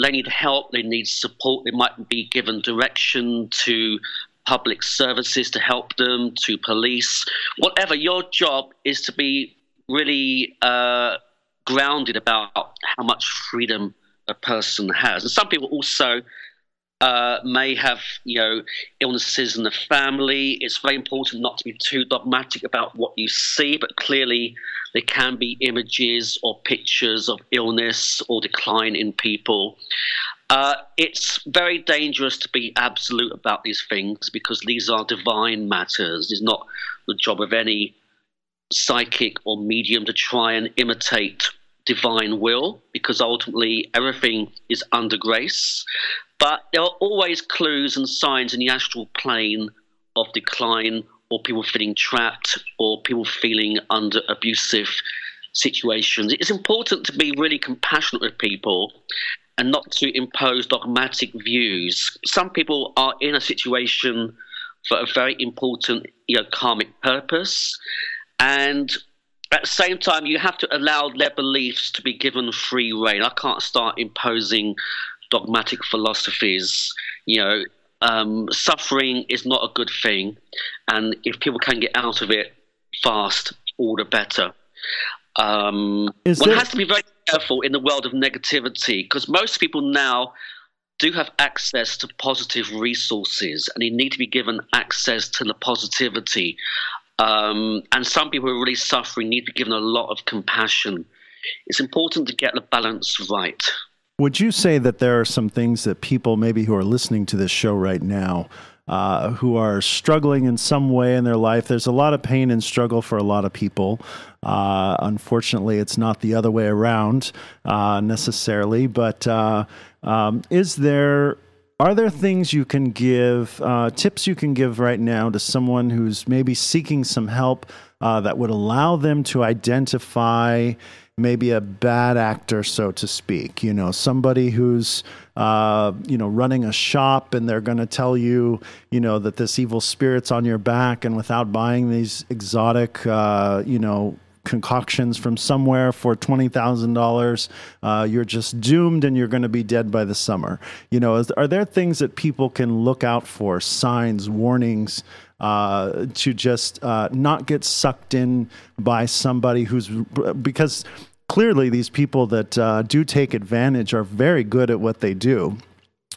G: they need help, they need support, they might be given direction to public services to help them, to police, whatever. Your job is to be really uh, grounded about how much freedom a person has. And some people also uh, may have, you know, illnesses in the family. It's very important not to be too dogmatic about what you see, but clearly there can be images or pictures of illness or decline in people. Uh, it's very dangerous to be absolute about these things because these are divine matters. It's not the job of any psychic or medium to try and imitate divine will because ultimately everything is under grace. But there are always clues and signs in the astral plane of decline or people feeling trapped or people feeling under abusive situations. It's important to be really compassionate with people and not to impose dogmatic views. Some people are in a situation for a very important you know, karmic purpose, and at the same time, you have to allow their beliefs to be given free rein. I can't start imposing dogmatic philosophies. You know, um, suffering is not a good thing, and if people can get out of it fast, all the better. Um, one there... has to be very careful in the world of negativity because most people now do have access to positive resources and they need to be given access to the positivity. Um, and some people who are really suffering need to be given a lot of compassion. It's important to get the balance right.
E: Would you say that there are some things that people maybe who are listening to this show right now uh, who are struggling in some way in their life. There's a lot of pain and struggle for a lot of people. Uh, unfortunately, it's not the other way around uh, necessarily. But uh, um, is there are there things you can give, uh, tips you can give right now to someone who's maybe seeking some help uh, that would allow them to identify maybe a bad actor, so to speak? You know, somebody who's, uh, you know, running a shop and they're going to tell you, you know, that this evil spirit's on your back, and without buying these exotic, uh, you know, concoctions from somewhere for twenty thousand uh, dollars, you're just doomed and you're going to be dead by the summer. You know, is, are there things that people can look out for, signs, warnings? Uh, to just uh, not get sucked in by somebody who's because clearly these people that uh, do take advantage are very good at what they do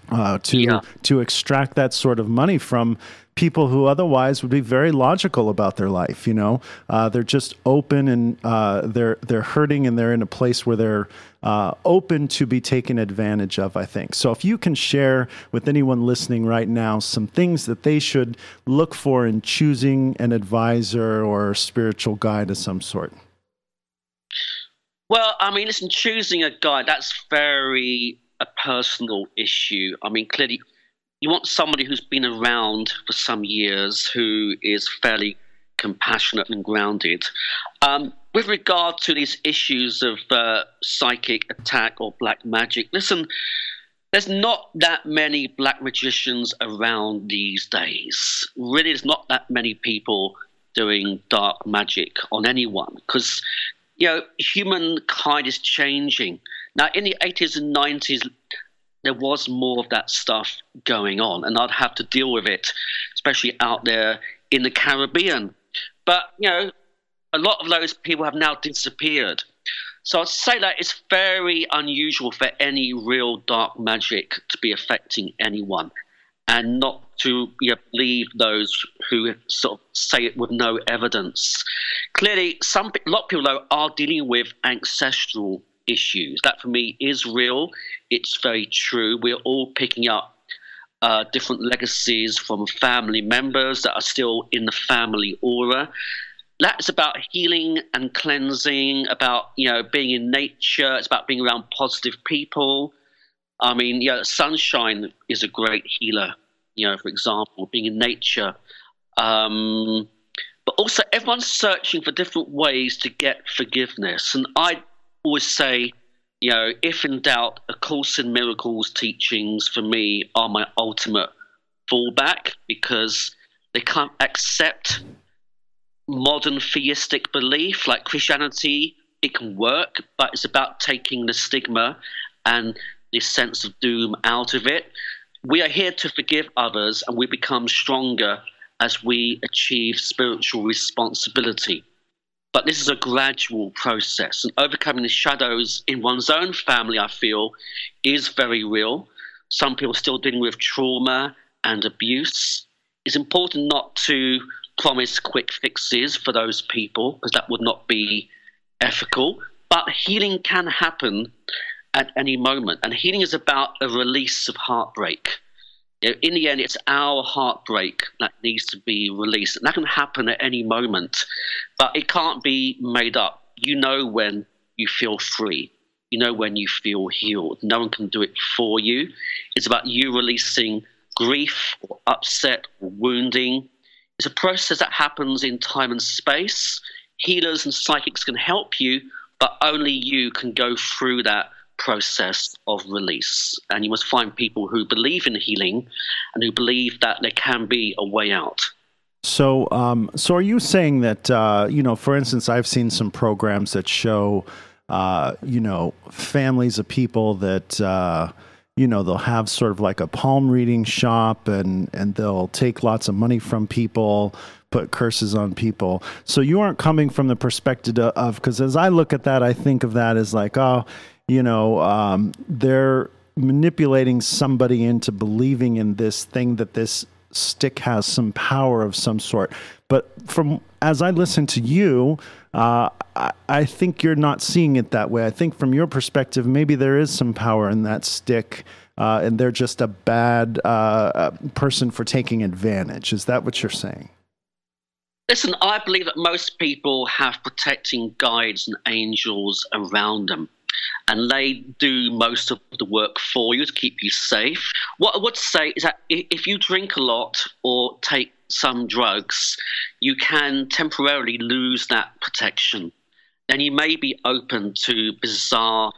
E: uh, to yeah. to extract that sort of money from people who otherwise would be very logical about their life. You know, uh, they're just open and uh, they're they're hurting and they're in a place where they're uh, open to be taken advantage of. I think so. If you can share with anyone listening right now some things that they should look for in choosing an advisor or spiritual guide of some sort.
G: Well, I mean, listen, choosing a guide that's very a personal issue. I mean, clearly, you want somebody who's been around for some years who is fairly compassionate and grounded. Um, with regard to these issues of uh, psychic attack or black magic, listen, there's not that many black magicians around these days. Really, there's not that many people doing dark magic on anyone because you know humankind is changing now, in the 80s and 90s, there was more of that stuff going on, and I'd have to deal with it, especially out there in the Caribbean. But, you know, a lot of those people have now disappeared. So I'd say that it's very unusual for any real dark magic to be affecting anyone and not to you know, believe those who sort of say it with no evidence. Clearly, some a lot of people though are dealing with ancestral issues. That for me is real. It's very true. We're all picking up uh, different legacies from family members that are still in the family aura. That's about healing and cleansing, about you know being in nature. It's about being around positive people. I mean, yeah, sunshine is a great healer. You know, for example, being in nature. Um, but also, everyone's searching for different ways to get forgiveness, and I always say you know, if in doubt, A Course in Miracles teachings for me are my ultimate fallback because they can't accept modern theistic belief like Christianity. It can work, but it's about taking the stigma and the sense of doom out of it. We are here to forgive others and we become stronger as we achieve spiritual responsibility. But this is a gradual process, and overcoming the shadows in one's own family, I feel, is very real. Some people still dealing with trauma and abuse. It's important not to promise quick fixes for those people because that would not be ethical. But healing can happen at any moment, and healing is about a release of heartbreak you know, in the end, it's our heartbreak that needs to be released. And that can happen at any moment, but it can't be made up. You know when you feel free, you know when you feel healed. No one can do it for you. It's about you releasing grief or upset or wounding. It's a process that happens in time and space. Healers and psychics can help you, but only you can go through that process of release. And you must find people who believe in healing and who believe that there can be a way out.
E: So, um, so are you saying that uh, you know, for instance, I've seen some programs that show, uh, you know, families of people that uh, you know they'll have sort of like a palm reading shop, and and they'll take lots of money from people, put curses on people. So you aren't coming from the perspective of because as I look at that, I think of that as like, oh, you know, um, they're manipulating somebody into believing in this thing that this stick has some power of some sort. But from as I listen to you, uh, I, I, think you're not seeing it that way. I think from your perspective, maybe there is some power in that stick, uh, and they're just a bad uh, uh person for taking advantage. Is that what you're saying?
G: Listen, I believe that most people have protecting guides and angels around them and they do most of the work for you to keep you safe. What I would say is that if you drink a lot or take some drugs, you can temporarily lose that protection. Then you may be open to bizarre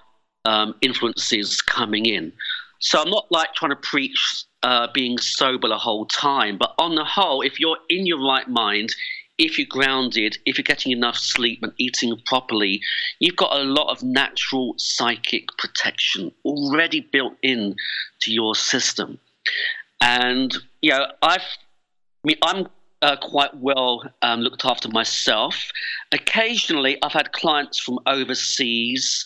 G: um, influences coming in. So I'm not like trying to preach uh, being sober the whole time, but on the whole, if you're in your right mind, if you're grounded, if you're getting enough sleep and eating properly, you've got a lot of natural psychic protection already built in to your system. And you know, I've, mean, I'm uh, quite well um, looked after myself. Occasionally, I've had clients from overseas,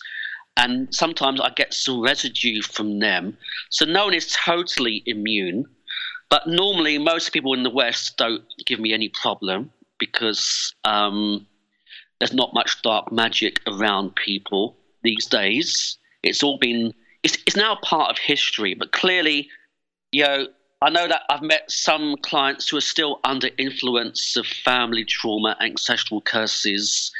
G: and sometimes I get some residue from them. So no one is totally immune. But normally, most people in the West don't give me any problem because um, there's not much dark magic around people these days. It's all been it's, it's now part of history, but clearly, you know, I know that I've met some clients who are still under influence of family trauma, ancestral curses.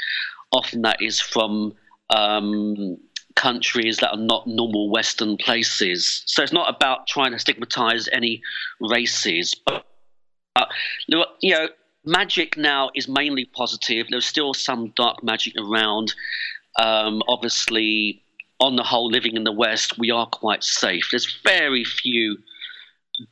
G: Often that is from um, countries that are not normal Western places. So it's not about trying to stigmatize any races, but uh, you know, magic now is mainly positive. There's still some dark magic around. Um, obviously, on the whole, living in the West, we are quite safe. There's very few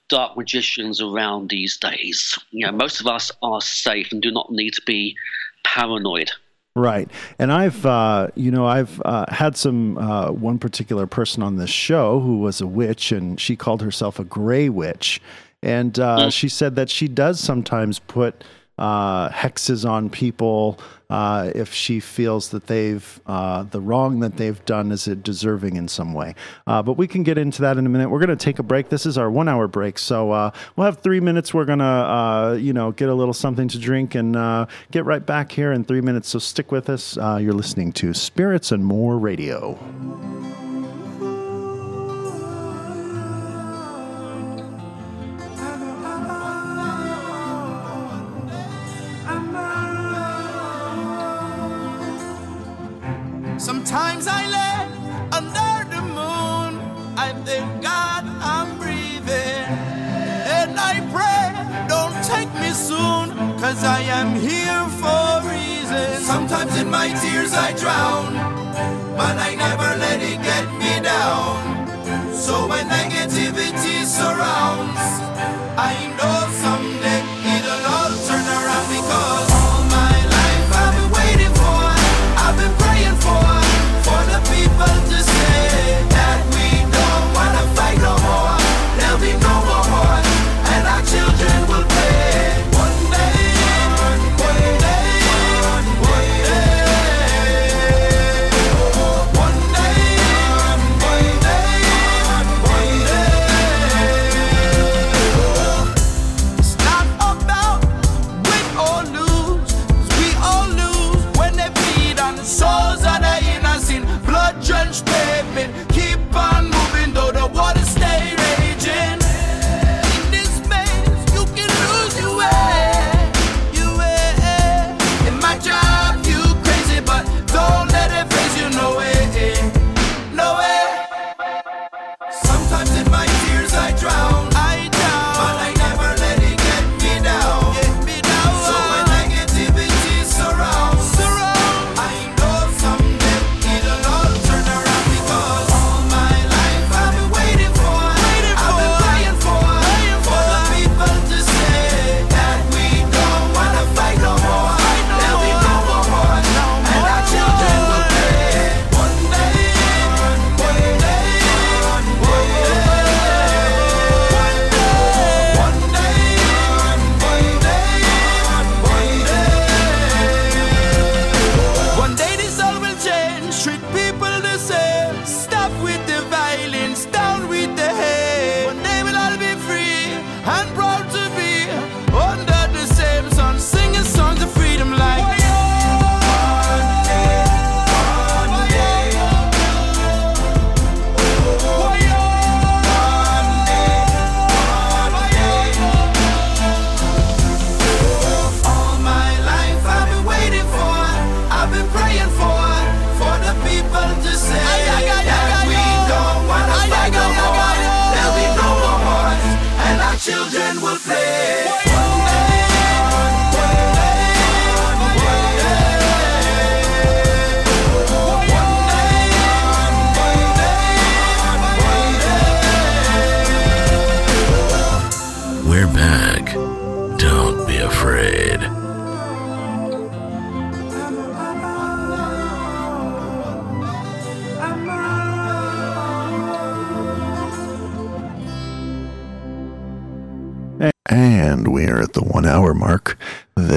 G: dark magicians around these days. You know, most of us are safe and do not need to be paranoid.
E: Right, and I've uh, you know I've uh, had some uh, one particular person on this show who was a witch, and she called herself a gray witch, and mm. she said that she does sometimes put uh, hexes on people uh, if she feels that they've uh, the wrong that they've done is it deserving in some way. Uh, but we can get into that in a minute. We're going to take a break. This is our one hour break, so uh, we'll have three minutes. We're going to uh, you know get a little something to drink and get right back here in three minutes. So stick with us. you're listening to Spirits and More Radio.
K: Sometimes I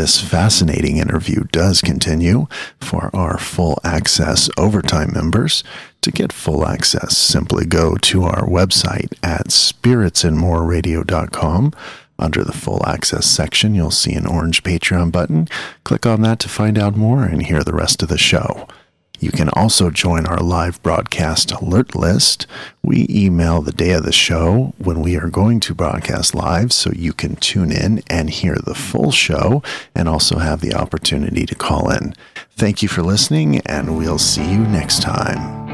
E: This fascinating interview does continue for our full access overtime members. To get full access, simply go to our website at spiritsandmoreradio.com. Under the full access section, you'll see an orange Patreon button. Click on that to find out more and hear the rest of the show. You can also join our live broadcast alert list. We email the day of the show when we are going to broadcast live so you can tune in and hear the full show and also have the opportunity to call in. Thank you for listening, and we'll see you next time.